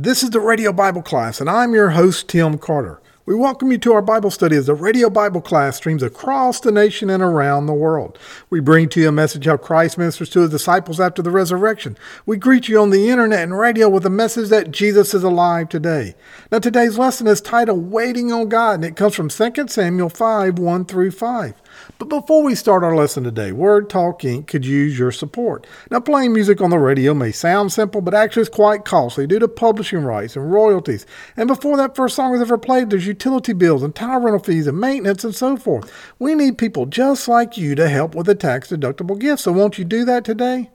This is the Radio Bible Class, and I'm your host, Tim Carter. We welcome you to our Bible study as the Radio Bible Class streams across the nation and around the world. We bring to you a message how Christ ministers to his disciples after the resurrection. We greet you on the internet and radio with a message that Jesus is alive today. Now, today's lesson is titled Waiting on God, and it comes from 2 Samuel 5 1 through 5. But before we start our lesson today, Word Talk Inc. could use your support. Now, playing music on the radio may sound simple, but actually it's quite costly due to publishing rights and royalties. And before that first song is ever played, there's utility bills and tower rental fees and maintenance and so forth. We need people just like you to help with a tax deductible gift. So, won't you do that today?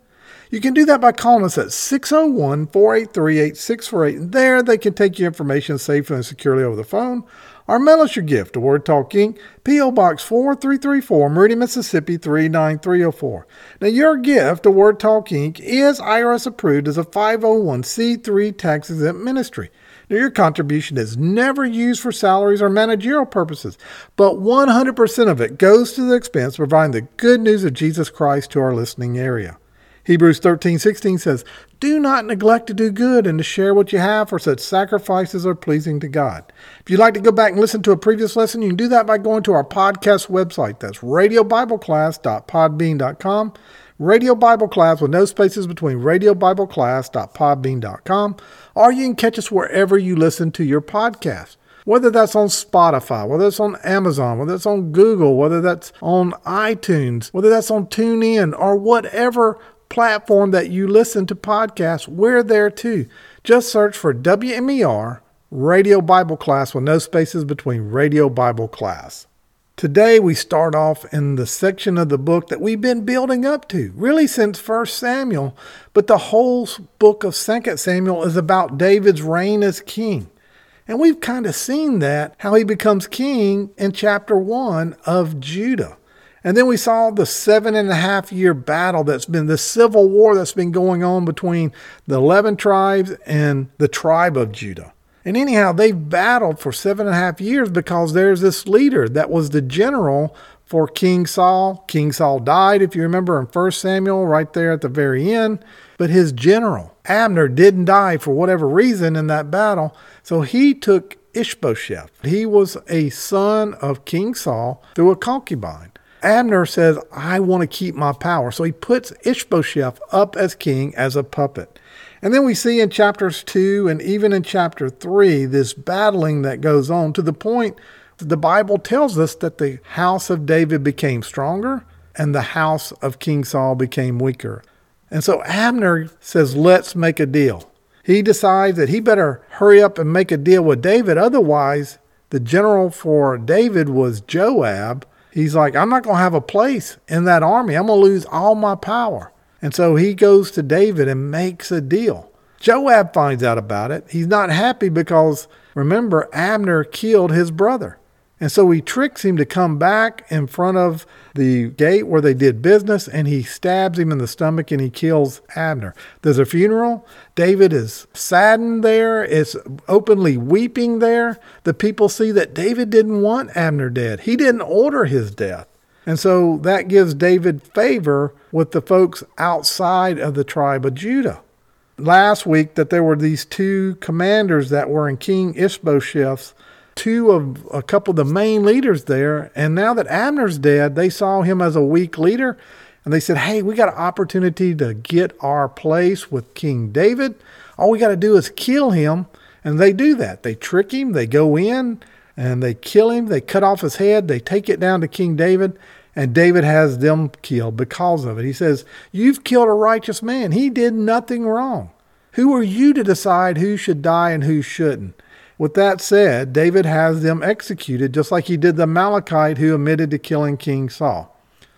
You can do that by calling us at 601 483 8648. And there they can take your information safely and securely over the phone or mail us your gift to Word Talk Inc., P.O. Box 4334, Meridian, Mississippi 39304. Now, your gift to Word Talk Inc. is IRS approved as a 501c3 tax exempt ministry. Now, your contribution is never used for salaries or managerial purposes, but 100% of it goes to the expense of providing the good news of Jesus Christ to our listening area. Hebrews 13:16 says, "Do not neglect to do good and to share what you have, for such sacrifices are pleasing to God." If you'd like to go back and listen to a previous lesson, you can do that by going to our podcast website. That's radiobibleclass.podbean.com. Radio Bible Class with no spaces between radiobibleclass.podbean.com, or you can catch us wherever you listen to your podcast whether that's on Spotify, whether it's on Amazon, whether it's on Google, whether that's on iTunes, whether that's on TuneIn, or whatever platform that you listen to podcasts, we're there too. Just search for WMER Radio Bible Class with no spaces between Radio Bible Class. Today we start off in the section of the book that we've been building up to, really since 1 Samuel, but the whole book of 2 Samuel is about David's reign as king. And we've kind of seen that, how he becomes king in chapter 1 of Judah. And then we saw the seven and a half year battle that's been the civil war that's been going on between the 11 tribes and the tribe of Judah. And anyhow, they've battled for seven and a half years because there's this leader that was the general for King Saul. King Saul died, if you remember, in 1 Samuel, right there at the very end. But his general, Abner, didn't die for whatever reason in that battle. So he took Ishbosheth. He was a son of King Saul through a concubine. Abner says, I want to keep my power. So he puts Ishbosheth up as king as a puppet. And then we see in chapters 2 and even in chapter 3 this battling that goes on to the point the Bible tells us that the house of David became stronger and the house of King Saul became weaker. And so Abner says, Let's make a deal. He decides that he better hurry up and make a deal with David. Otherwise, the general for David was Joab, he's like, I'm not going to have a place in that army. I'm going to lose all my power. And so he goes to David and makes a deal. Joab finds out about it. He's not happy because, remember, Abner killed his brother. And so he tricks him to come back in front of the gate where they did business and he stabs him in the stomach and he kills Abner. There's a funeral. David is saddened there, is openly weeping there. The people see that David didn't want Abner dead, he didn't order his death. And so that gives David favor with the folks outside of the tribe of Judah. Last week, that there were these two commanders that were in King Ishbosheth's two of a couple of the main leaders there. And now that Abner's dead, they saw him as a weak leader. And they said, Hey, we got an opportunity to get our place with King David. All we got to do is kill him. And they do that. They trick him, they go in and they kill him, they cut off his head, they take it down to King David, and David has them killed because of it. He says, You've killed a righteous man. He did nothing wrong. Who are you to decide who should die and who shouldn't? With that said, David has them executed just like he did the Amalekite who admitted to killing King Saul.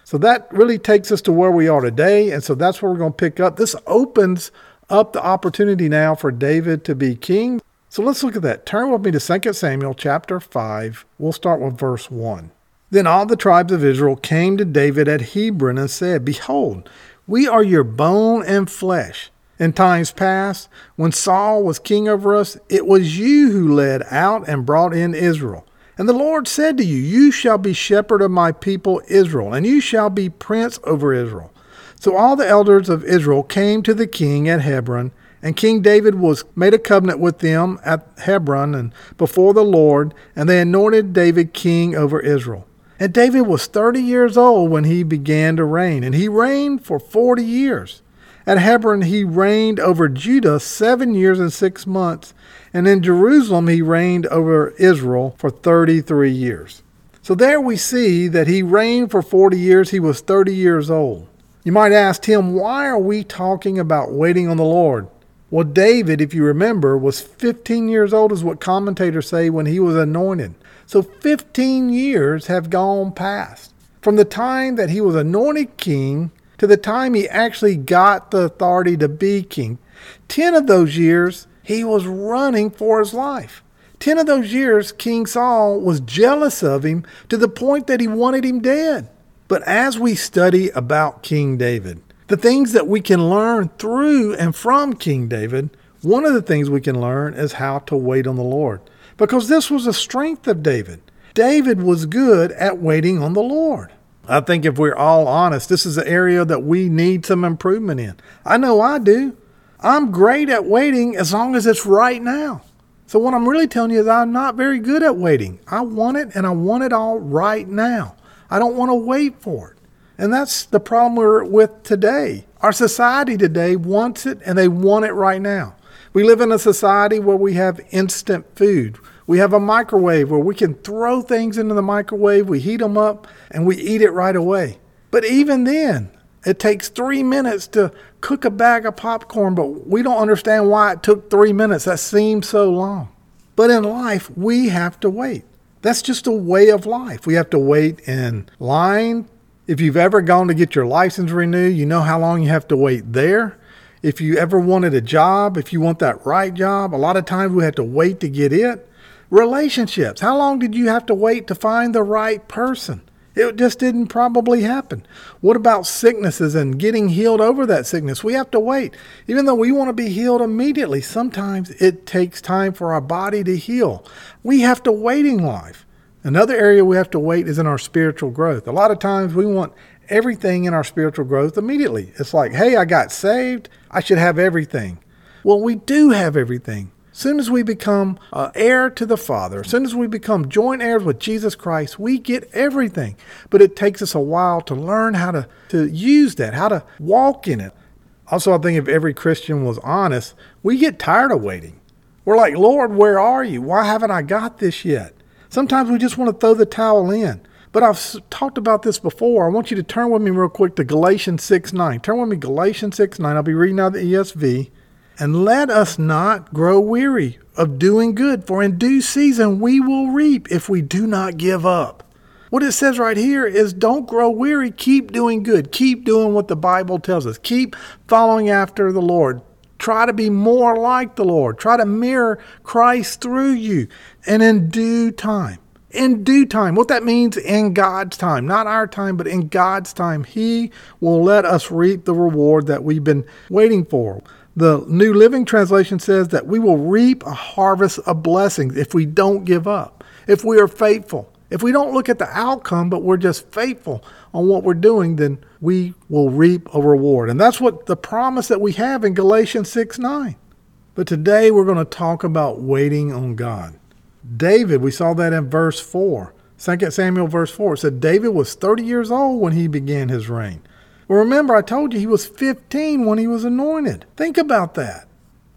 So that really takes us to where we are today. And so that's where we're going to pick up. This opens up the opportunity now for David to be king. So let's look at that. Turn with me to 2 Samuel chapter 5. We'll start with verse 1. Then all the tribes of Israel came to David at Hebron and said, Behold, we are your bone and flesh. In times past, when Saul was king over us, it was you who led out and brought in Israel. And the Lord said to you, You shall be shepherd of my people Israel, and you shall be prince over Israel. So all the elders of Israel came to the king at Hebron, And King David was made a covenant with them at Hebron and before the Lord, and they anointed David king over Israel. And David was 30 years old when he began to reign, and he reigned for 40 years. At Hebron, he reigned over Judah seven years and six months, and in Jerusalem, he reigned over Israel for 33 years. So there we see that he reigned for 40 years. He was 30 years old. You might ask Tim, why are we talking about waiting on the Lord? Well, David, if you remember, was 15 years old, is what commentators say when he was anointed. So 15 years have gone past. From the time that he was anointed king to the time he actually got the authority to be king, 10 of those years he was running for his life. 10 of those years, King Saul was jealous of him to the point that he wanted him dead. But as we study about King David, the things that we can learn through and from King David, one of the things we can learn is how to wait on the Lord. Because this was a strength of David. David was good at waiting on the Lord. I think if we're all honest, this is an area that we need some improvement in. I know I do. I'm great at waiting as long as it's right now. So, what I'm really telling you is I'm not very good at waiting. I want it and I want it all right now. I don't want to wait for it. And that's the problem we're with today. Our society today wants it and they want it right now. We live in a society where we have instant food. We have a microwave where we can throw things into the microwave, we heat them up, and we eat it right away. But even then, it takes three minutes to cook a bag of popcorn, but we don't understand why it took three minutes. That seems so long. But in life, we have to wait. That's just a way of life. We have to wait in line if you've ever gone to get your license renewed, you know how long you have to wait there. If you ever wanted a job, if you want that right job, a lot of times we have to wait to get it. Relationships, how long did you have to wait to find the right person? It just didn't probably happen. What about sicknesses and getting healed over that sickness? We have to wait. Even though we want to be healed immediately, sometimes it takes time for our body to heal. We have to wait in life. Another area we have to wait is in our spiritual growth. A lot of times we want everything in our spiritual growth immediately. It's like, hey, I got saved, I should have everything. Well, we do have everything. Soon as we become uh, heir to the Father, as soon as we become joint heirs with Jesus Christ, we get everything. But it takes us a while to learn how to, to use that, how to walk in it. Also, I think if every Christian was honest, we get tired of waiting. We're like, Lord, where are you? Why haven't I got this yet? Sometimes we just want to throw the towel in. But I've talked about this before. I want you to turn with me real quick to Galatians 6 9. Turn with me, Galatians 6 9. I'll be reading out the ESV. And let us not grow weary of doing good, for in due season we will reap if we do not give up. What it says right here is don't grow weary, keep doing good, keep doing what the Bible tells us, keep following after the Lord. Try to be more like the Lord. Try to mirror Christ through you. And in due time, in due time, what that means in God's time, not our time, but in God's time, He will let us reap the reward that we've been waiting for. The New Living Translation says that we will reap a harvest of blessings if we don't give up, if we are faithful. If we don't look at the outcome, but we're just faithful on what we're doing, then we will reap a reward. And that's what the promise that we have in Galatians 6 9. But today we're going to talk about waiting on God. David, we saw that in verse 4. 2 Samuel verse 4 it said David was 30 years old when he began his reign. Well, remember, I told you he was 15 when he was anointed. Think about that.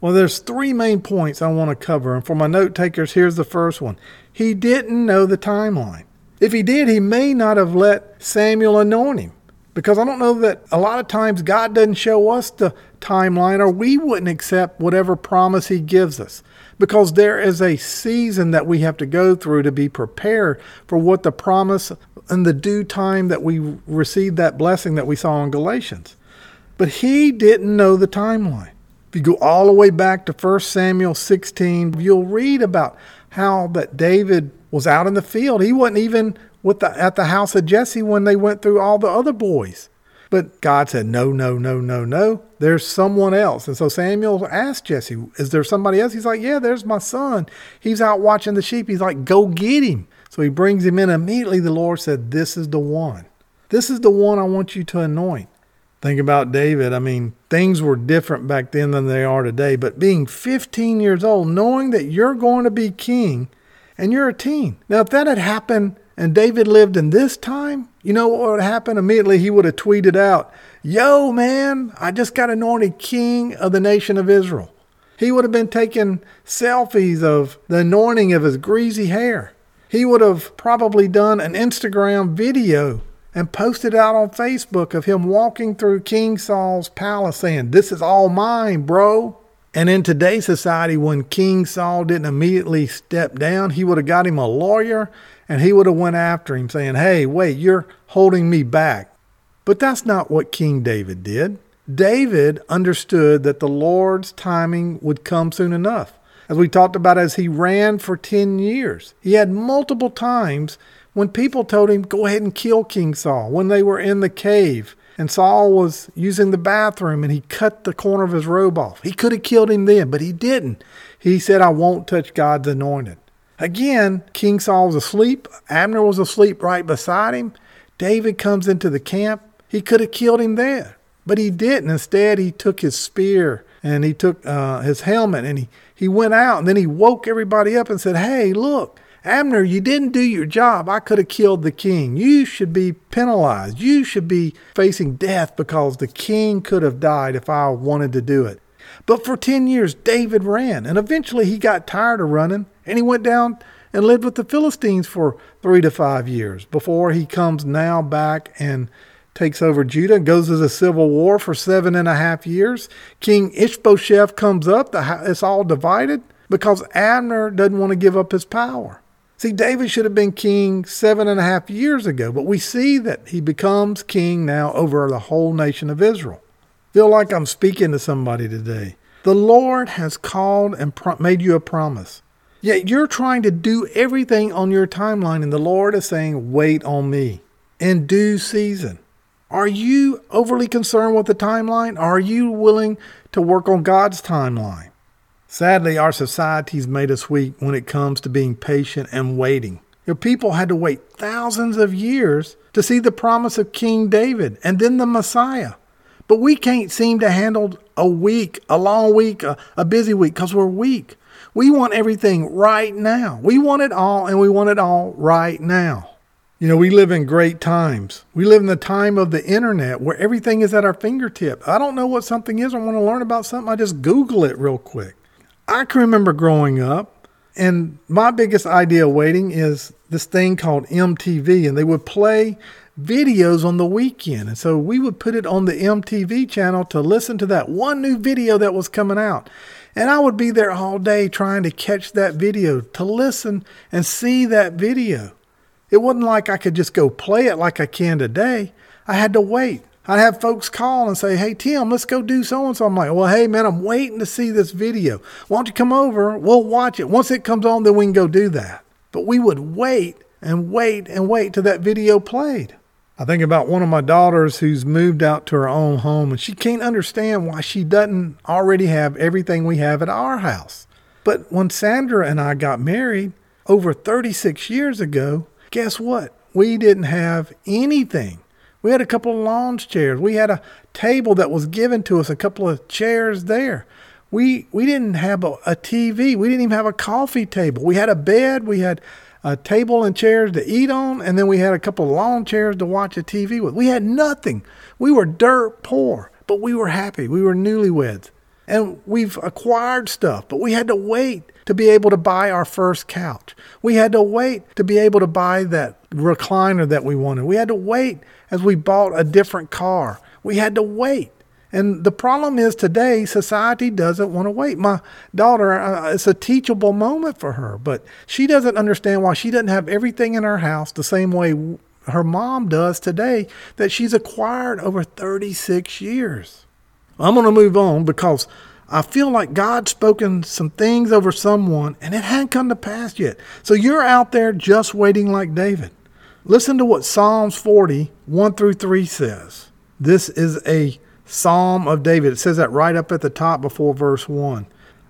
Well, there's three main points I want to cover, and for my note takers, here's the first one. He didn't know the timeline. If he did, he may not have let Samuel anoint him. Because I don't know that a lot of times God doesn't show us the timeline or we wouldn't accept whatever promise he gives us. Because there is a season that we have to go through to be prepared for what the promise and the due time that we receive that blessing that we saw in Galatians. But he didn't know the timeline. If you go all the way back to 1 Samuel 16, you'll read about how that David was out in the field. He wasn't even with the, at the house of Jesse when they went through all the other boys. But God said, No, no, no, no, no. There's someone else. And so Samuel asked Jesse, Is there somebody else? He's like, Yeah, there's my son. He's out watching the sheep. He's like, Go get him. So he brings him in. Immediately the Lord said, This is the one. This is the one I want you to anoint. Think about David. I mean, things were different back then than they are today, but being 15 years old, knowing that you're going to be king and you're a teen. Now, if that had happened and David lived in this time, you know what would happen? Immediately he would have tweeted out, Yo, man, I just got anointed king of the nation of Israel. He would have been taking selfies of the anointing of his greasy hair. He would have probably done an Instagram video and posted out on Facebook of him walking through King Saul's palace saying, This is all mine, bro. And in today's society, when King Saul didn't immediately step down, he would have got him a lawyer and he would have went after him saying, Hey, wait, you're holding me back. But that's not what King David did. David understood that the Lord's timing would come soon enough. As we talked about as he ran for 10 years, he had multiple times when people told him, go ahead and kill King Saul, when they were in the cave and Saul was using the bathroom and he cut the corner of his robe off. He could have killed him then, but he didn't. He said, I won't touch God's anointed. Again, King Saul was asleep. Abner was asleep right beside him. David comes into the camp. He could have killed him there, but he didn't. Instead, he took his spear and he took uh, his helmet and he, he went out and then he woke everybody up and said, Hey, look, Abner, you didn't do your job. I could have killed the king. You should be penalized. You should be facing death because the king could have died if I wanted to do it. But for 10 years, David ran, and eventually he got tired of running and he went down and lived with the Philistines for three to five years before he comes now back and takes over Judah, goes to the civil war for seven and a half years. King Ishbosheth comes up, it's all divided because Abner doesn't want to give up his power. See, David should have been king seven and a half years ago, but we see that he becomes king now over the whole nation of Israel. Feel like I'm speaking to somebody today. The Lord has called and pro- made you a promise. Yet you're trying to do everything on your timeline, and the Lord is saying, Wait on me in due season. Are you overly concerned with the timeline? Are you willing to work on God's timeline? Sadly, our society's made us weak when it comes to being patient and waiting. People had to wait thousands of years to see the promise of King David and then the Messiah. But we can't seem to handle a week, a long week, a, a busy week because we're weak. We want everything right now. We want it all and we want it all right now. You know, we live in great times. We live in the time of the internet where everything is at our fingertip. I don't know what something is. I want to learn about something. I just Google it real quick. I can remember growing up, and my biggest idea waiting is this thing called MTV, and they would play videos on the weekend. And so we would put it on the MTV channel to listen to that one new video that was coming out. And I would be there all day trying to catch that video, to listen and see that video. It wasn't like I could just go play it like I can today. I had to wait. I'd have folks call and say, Hey, Tim, let's go do so and so. I'm like, Well, hey, man, I'm waiting to see this video. Why don't you come over? We'll watch it. Once it comes on, then we can go do that. But we would wait and wait and wait till that video played. I think about one of my daughters who's moved out to her own home and she can't understand why she doesn't already have everything we have at our house. But when Sandra and I got married over 36 years ago, guess what? We didn't have anything. We had a couple of lounge chairs. We had a table that was given to us, a couple of chairs there. We we didn't have a, a TV. We didn't even have a coffee table. We had a bed. We had a table and chairs to eat on, and then we had a couple of lawn chairs to watch a TV with. We had nothing. We were dirt poor, but we were happy. We were newlyweds. And we've acquired stuff, but we had to wait to be able to buy our first couch. We had to wait to be able to buy that recliner that we wanted. We had to wait as we bought a different car. We had to wait. And the problem is today, society doesn't want to wait. My daughter, uh, it's a teachable moment for her, but she doesn't understand why she doesn't have everything in her house the same way her mom does today that she's acquired over 36 years. I'm going to move on because I feel like God's spoken some things over someone and it hadn't come to pass yet. So you're out there just waiting like David. Listen to what Psalms 40, 1 through 3 says. This is a Psalm of David. It says that right up at the top before verse 1.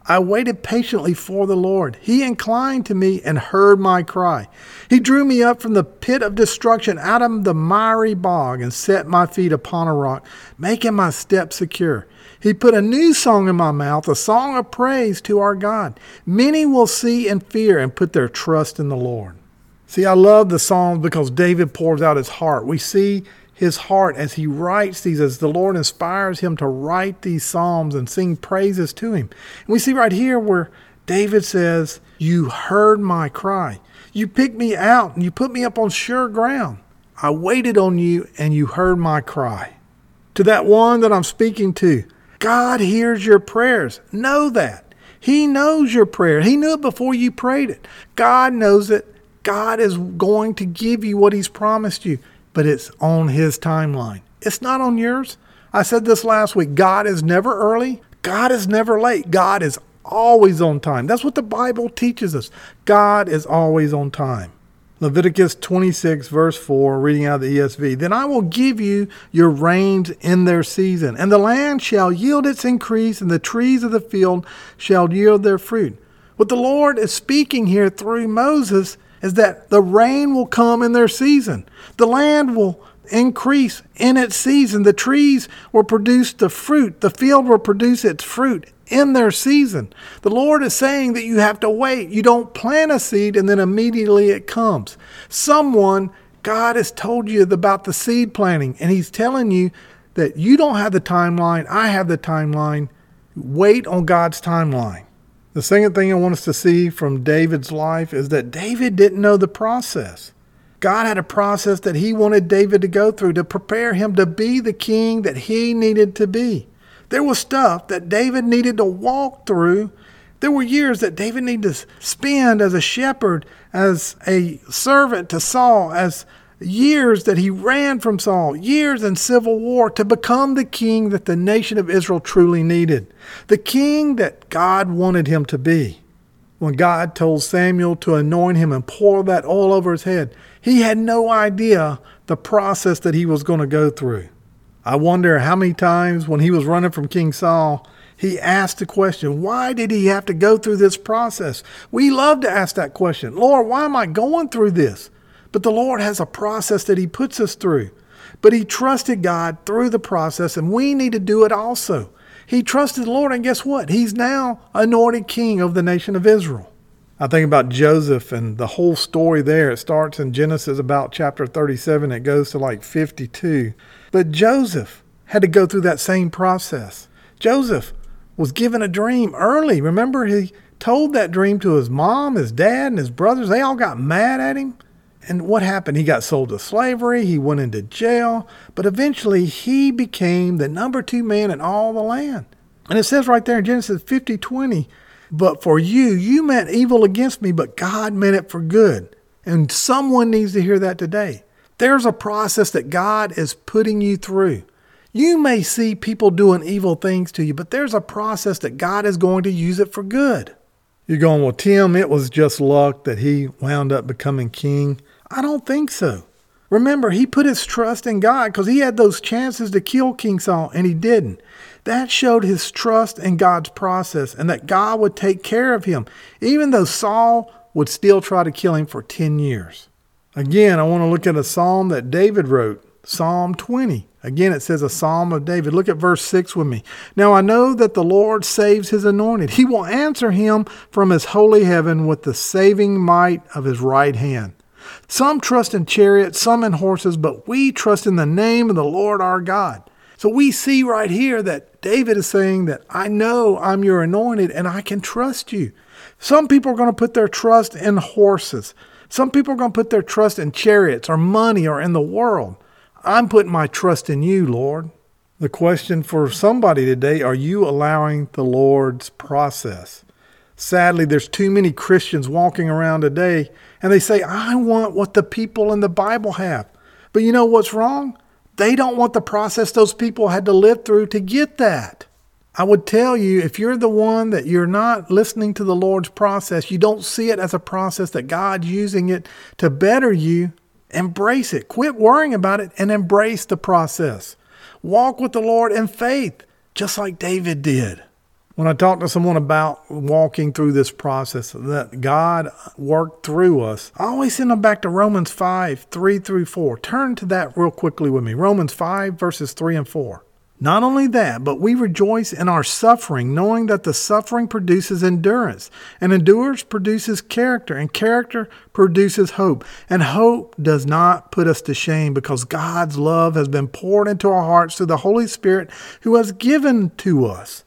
I waited patiently for the Lord. He inclined to me and heard my cry. He drew me up from the pit of destruction, out of the miry bog, and set my feet upon a rock, making my steps secure. He put a new song in my mouth, a song of praise to our God. Many will see and fear and put their trust in the Lord. See, I love the Psalms because David pours out his heart. We see his heart as he writes these, as the Lord inspires him to write these Psalms and sing praises to him. And we see right here where David says, You heard my cry. You picked me out and you put me up on sure ground. I waited on you and you heard my cry. To that one that I'm speaking to, God hears your prayers. Know that. He knows your prayer. He knew it before you prayed it. God knows it. God is going to give you what He's promised you but it's on His timeline. It's not on yours. I said this last week God is never early, God is never late. God is always on time. That's what the Bible teaches us. God is always on time. Leviticus 26, verse 4, reading out of the ESV. Then I will give you your rains in their season, and the land shall yield its increase, and the trees of the field shall yield their fruit. What the Lord is speaking here through Moses is that the rain will come in their season. The land will increase in its season. The trees will produce the fruit. The field will produce its fruit in their season. The Lord is saying that you have to wait. You don't plant a seed and then immediately it comes. Someone, God has told you about the seed planting, and He's telling you that you don't have the timeline. I have the timeline. Wait on God's timeline. The second thing I want us to see from David's life is that David didn't know the process. God had a process that he wanted David to go through to prepare him to be the king that he needed to be. There was stuff that David needed to walk through. There were years that David needed to spend as a shepherd, as a servant to Saul, as years that he ran from Saul, years in civil war to become the king that the nation of Israel truly needed, the king that God wanted him to be. When God told Samuel to anoint him and pour that oil over his head, he had no idea the process that he was going to go through. I wonder how many times when he was running from King Saul, he asked the question, why did he have to go through this process? We love to ask that question. Lord, why am I going through this? But the Lord has a process that He puts us through. But he trusted God through the process, and we need to do it also. He trusted the Lord, and guess what? He's now anointed king of the nation of Israel. I think about Joseph and the whole story there. It starts in Genesis about chapter 37, it goes to like 52. But Joseph had to go through that same process. Joseph was given a dream early. Remember, he told that dream to his mom, his dad, and his brothers. They all got mad at him. And what happened? He got sold to slavery, he went into jail, but eventually he became the number two man in all the land. And it says right there in Genesis 50 20, but for you, you meant evil against me, but God meant it for good. And someone needs to hear that today. There's a process that God is putting you through. You may see people doing evil things to you, but there's a process that God is going to use it for good. You're going, well, Tim, it was just luck that he wound up becoming king. I don't think so. Remember, he put his trust in God because he had those chances to kill King Saul and he didn't. That showed his trust in God's process and that God would take care of him, even though Saul would still try to kill him for 10 years. Again, I want to look at a psalm that David wrote, Psalm 20. Again, it says a psalm of David. Look at verse 6 with me. Now I know that the Lord saves his anointed. He will answer him from his holy heaven with the saving might of his right hand. Some trust in chariots, some in horses, but we trust in the name of the Lord our God. So we see right here that David is saying that I know I'm your anointed and I can trust you. Some people are going to put their trust in horses. Some people are going to put their trust in chariots or money or in the world. I'm putting my trust in you, Lord. The question for somebody today are you allowing the Lord's process? Sadly, there's too many Christians walking around today and they say, I want what the people in the Bible have. But you know what's wrong? They don't want the process those people had to live through to get that. I would tell you if you're the one that you're not listening to the Lord's process, you don't see it as a process that God's using it to better you, embrace it. Quit worrying about it and embrace the process. Walk with the Lord in faith, just like David did. When I talk to someone about walking through this process that God worked through us, I always send them back to Romans 5 3 through 4. Turn to that real quickly with me. Romans 5, verses 3 and 4. Not only that, but we rejoice in our suffering, knowing that the suffering produces endurance, and endurance produces character, and character produces hope. And hope does not put us to shame because God's love has been poured into our hearts through the Holy Spirit who has given to us.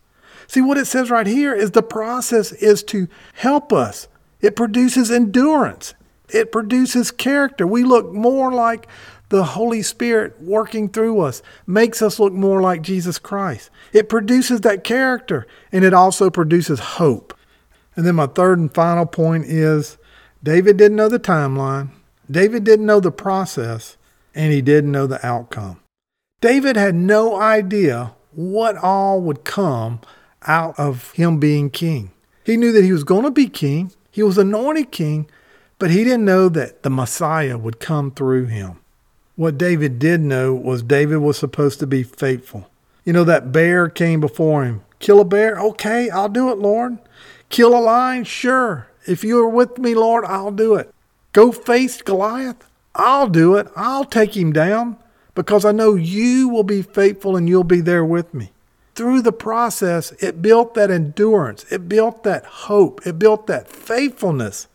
See, what it says right here is the process is to help us. It produces endurance. It produces character. We look more like the Holy Spirit working through us, makes us look more like Jesus Christ. It produces that character and it also produces hope. And then my third and final point is David didn't know the timeline, David didn't know the process, and he didn't know the outcome. David had no idea what all would come out of him being king. He knew that he was going to be king, he was anointed king, but he didn't know that the Messiah would come through him. What David did know was David was supposed to be faithful. You know, that bear came before him. Kill a bear? Okay, I'll do it, Lord. Kill a lion? Sure. If you are with me, Lord, I'll do it. Go face Goliath? I'll do it. I'll take him down because I know you will be faithful and you'll be there with me through the process, it built that endurance, it built that hope, it built that faithfulness.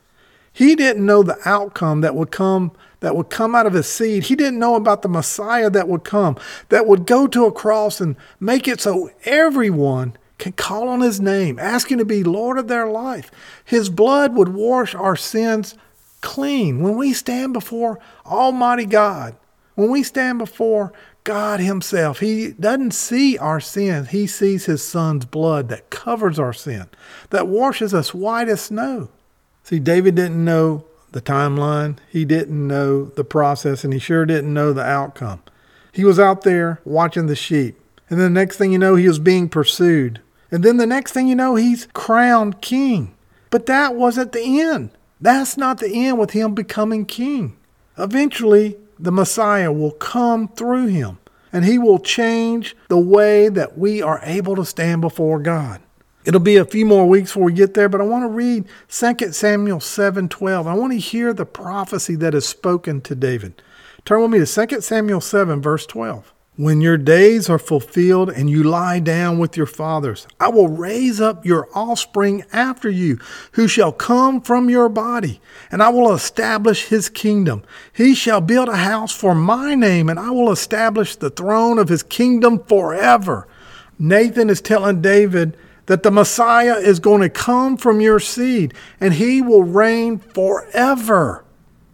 He didn't know the outcome that would come that would come out of his seed. He didn't know about the Messiah that would come, that would go to a cross and make it so everyone can call on his name, asking to be Lord of their life. His blood would wash our sins clean. When we stand before Almighty God, when we stand before God Himself. He doesn't see our sin. He sees His Son's blood that covers our sin, that washes us white as snow. See, David didn't know the timeline, he didn't know the process, and he sure didn't know the outcome. He was out there watching the sheep. And then the next thing you know, he was being pursued. And then the next thing you know, he's crowned king. But that wasn't the end. That's not the end with him becoming king. Eventually, the Messiah will come through him and he will change the way that we are able to stand before God. It'll be a few more weeks before we get there, but I want to read 2 Samuel 7:12. I want to hear the prophecy that is spoken to David. Turn with me to 2 Samuel 7 verse 12. When your days are fulfilled and you lie down with your fathers, I will raise up your offspring after you, who shall come from your body, and I will establish his kingdom. He shall build a house for my name, and I will establish the throne of his kingdom forever. Nathan is telling David that the Messiah is going to come from your seed, and he will reign forever.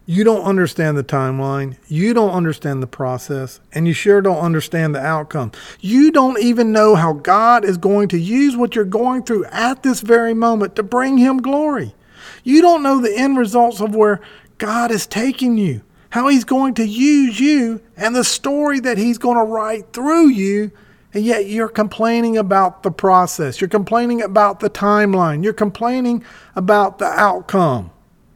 You don't understand the timeline. You don't understand the process. And you sure don't understand the outcome. You don't even know how God is going to use what you're going through at this very moment to bring Him glory. You don't know the end results of where God is taking you, how He's going to use you, and the story that He's going to write through you. And yet you're complaining about the process. You're complaining about the timeline. You're complaining about the outcome.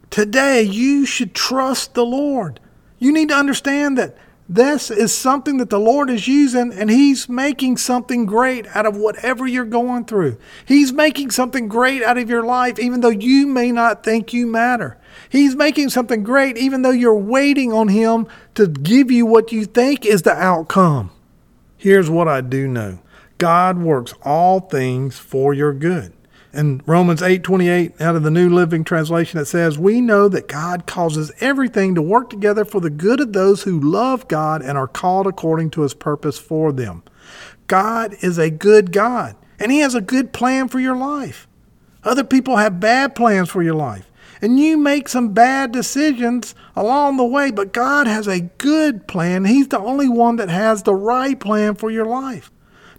Today, you should trust the Lord. You need to understand that this is something that the Lord is using, and He's making something great out of whatever you're going through. He's making something great out of your life, even though you may not think you matter. He's making something great, even though you're waiting on Him to give you what you think is the outcome. Here's what I do know God works all things for your good. In Romans 8:28 out of the New Living Translation it says, "We know that God causes everything to work together for the good of those who love God and are called according to his purpose for them." God is a good God, and he has a good plan for your life. Other people have bad plans for your life, and you make some bad decisions along the way, but God has a good plan. He's the only one that has the right plan for your life.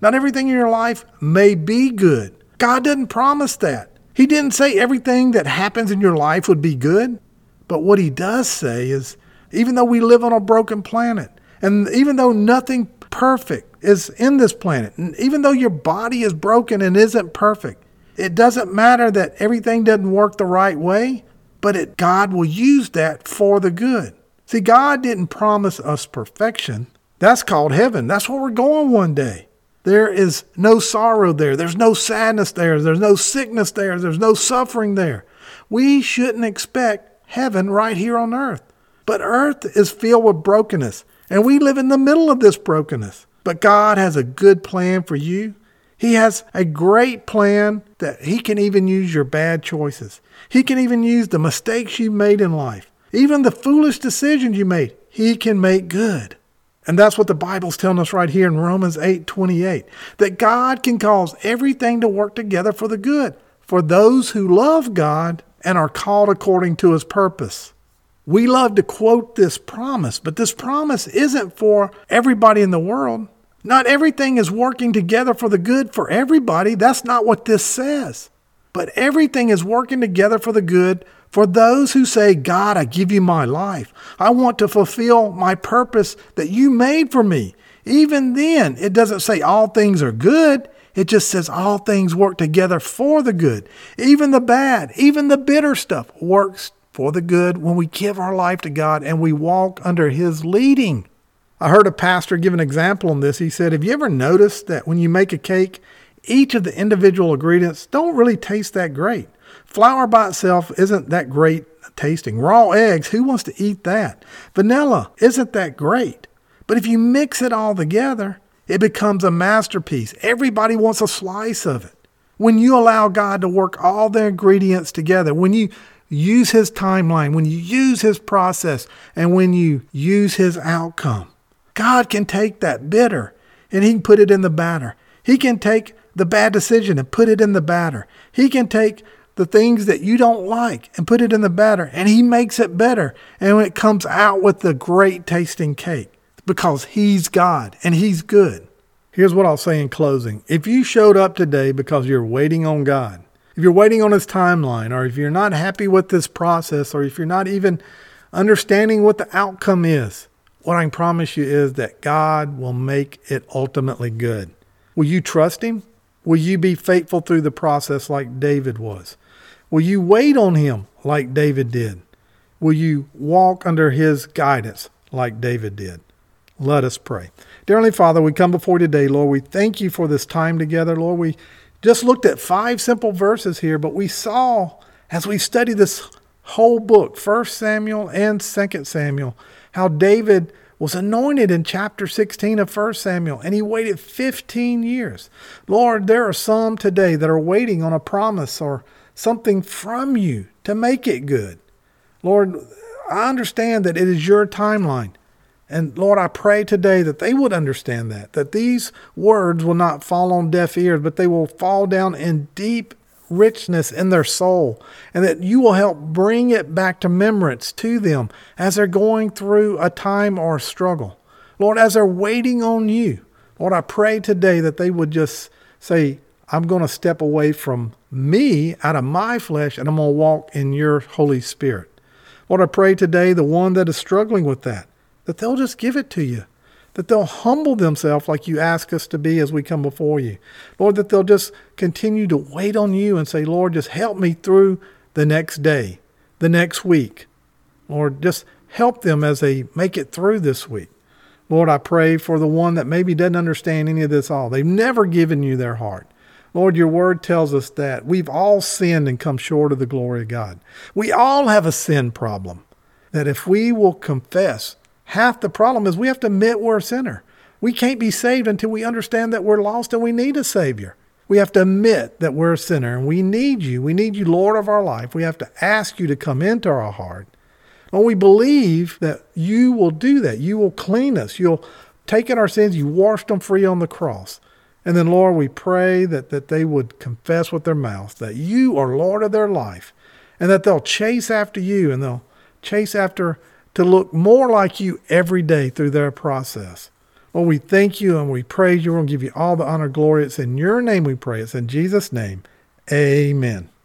Not everything in your life may be good, God didn't promise that. He didn't say everything that happens in your life would be good. But what he does say is even though we live on a broken planet, and even though nothing perfect is in this planet, and even though your body is broken and isn't perfect, it doesn't matter that everything doesn't work the right way, but it, God will use that for the good. See, God didn't promise us perfection. That's called heaven. That's where we're going one day. There is no sorrow there. There's no sadness there. There's no sickness there. There's no suffering there. We shouldn't expect heaven right here on earth. But earth is filled with brokenness, and we live in the middle of this brokenness. But God has a good plan for you. He has a great plan that He can even use your bad choices. He can even use the mistakes you made in life, even the foolish decisions you made. He can make good. And that's what the Bible's telling us right here in Romans 8 28 that God can cause everything to work together for the good for those who love God and are called according to his purpose. We love to quote this promise, but this promise isn't for everybody in the world. Not everything is working together for the good for everybody. That's not what this says. But everything is working together for the good for those who say, God, I give you my life. I want to fulfill my purpose that you made for me. Even then, it doesn't say all things are good. It just says all things work together for the good. Even the bad, even the bitter stuff works for the good when we give our life to God and we walk under His leading. I heard a pastor give an example on this. He said, Have you ever noticed that when you make a cake, each of the individual ingredients don't really taste that great? Flour by itself isn't that great tasting. Raw eggs, who wants to eat that? Vanilla isn't that great. But if you mix it all together, it becomes a masterpiece. Everybody wants a slice of it. When you allow God to work all the ingredients together, when you use His timeline, when you use His process, and when you use His outcome, God can take that bitter and He can put it in the batter. He can take the bad decision and put it in the batter. He can take the things that you don't like and put it in the batter, and He makes it better. And when it comes out with the great tasting cake because He's God and He's good. Here's what I'll say in closing. If you showed up today because you're waiting on God, if you're waiting on His timeline, or if you're not happy with this process, or if you're not even understanding what the outcome is, what I can promise you is that God will make it ultimately good. Will you trust Him? Will you be faithful through the process like David was? Will you wait on him like David did? Will you walk under his guidance like David did? Let us pray. Dear Heavenly Father, we come before you today, Lord. We thank you for this time together, Lord. We just looked at five simple verses here, but we saw as we studied this whole book, 1 Samuel and 2 Samuel, how David was anointed in chapter 16 of 1 Samuel, and he waited 15 years. Lord, there are some today that are waiting on a promise or something from you to make it good. Lord, I understand that it is your timeline. And Lord, I pray today that they would understand that, that these words will not fall on deaf ears, but they will fall down in deep richness in their soul, and that you will help bring it back to remembrance to them as they're going through a time or a struggle. Lord, as they're waiting on you, Lord, I pray today that they would just say, I'm going to step away from me out of my flesh and I'm going to walk in your Holy Spirit. Lord, I pray today the one that is struggling with that, that they'll just give it to you, that they'll humble themselves like you ask us to be as we come before you. Lord, that they'll just continue to wait on you and say, Lord, just help me through the next day, the next week. Lord, just help them as they make it through this week. Lord, I pray for the one that maybe doesn't understand any of this all. They've never given you their heart. Lord, your word tells us that we've all sinned and come short of the glory of God. We all have a sin problem. That if we will confess, half the problem is we have to admit we're a sinner. We can't be saved until we understand that we're lost and we need a Savior. We have to admit that we're a sinner and we need you. We need you, Lord of our life. We have to ask you to come into our heart. And we believe that you will do that. You will clean us. You'll take in our sins. You washed them free on the cross. And then, Lord, we pray that, that they would confess with their mouth that you are Lord of their life and that they'll chase after you and they'll chase after to look more like you every day through their process. Lord, we thank you and we praise you. To give you all the honor, glory. It's in your name we pray. It's in Jesus' name. Amen.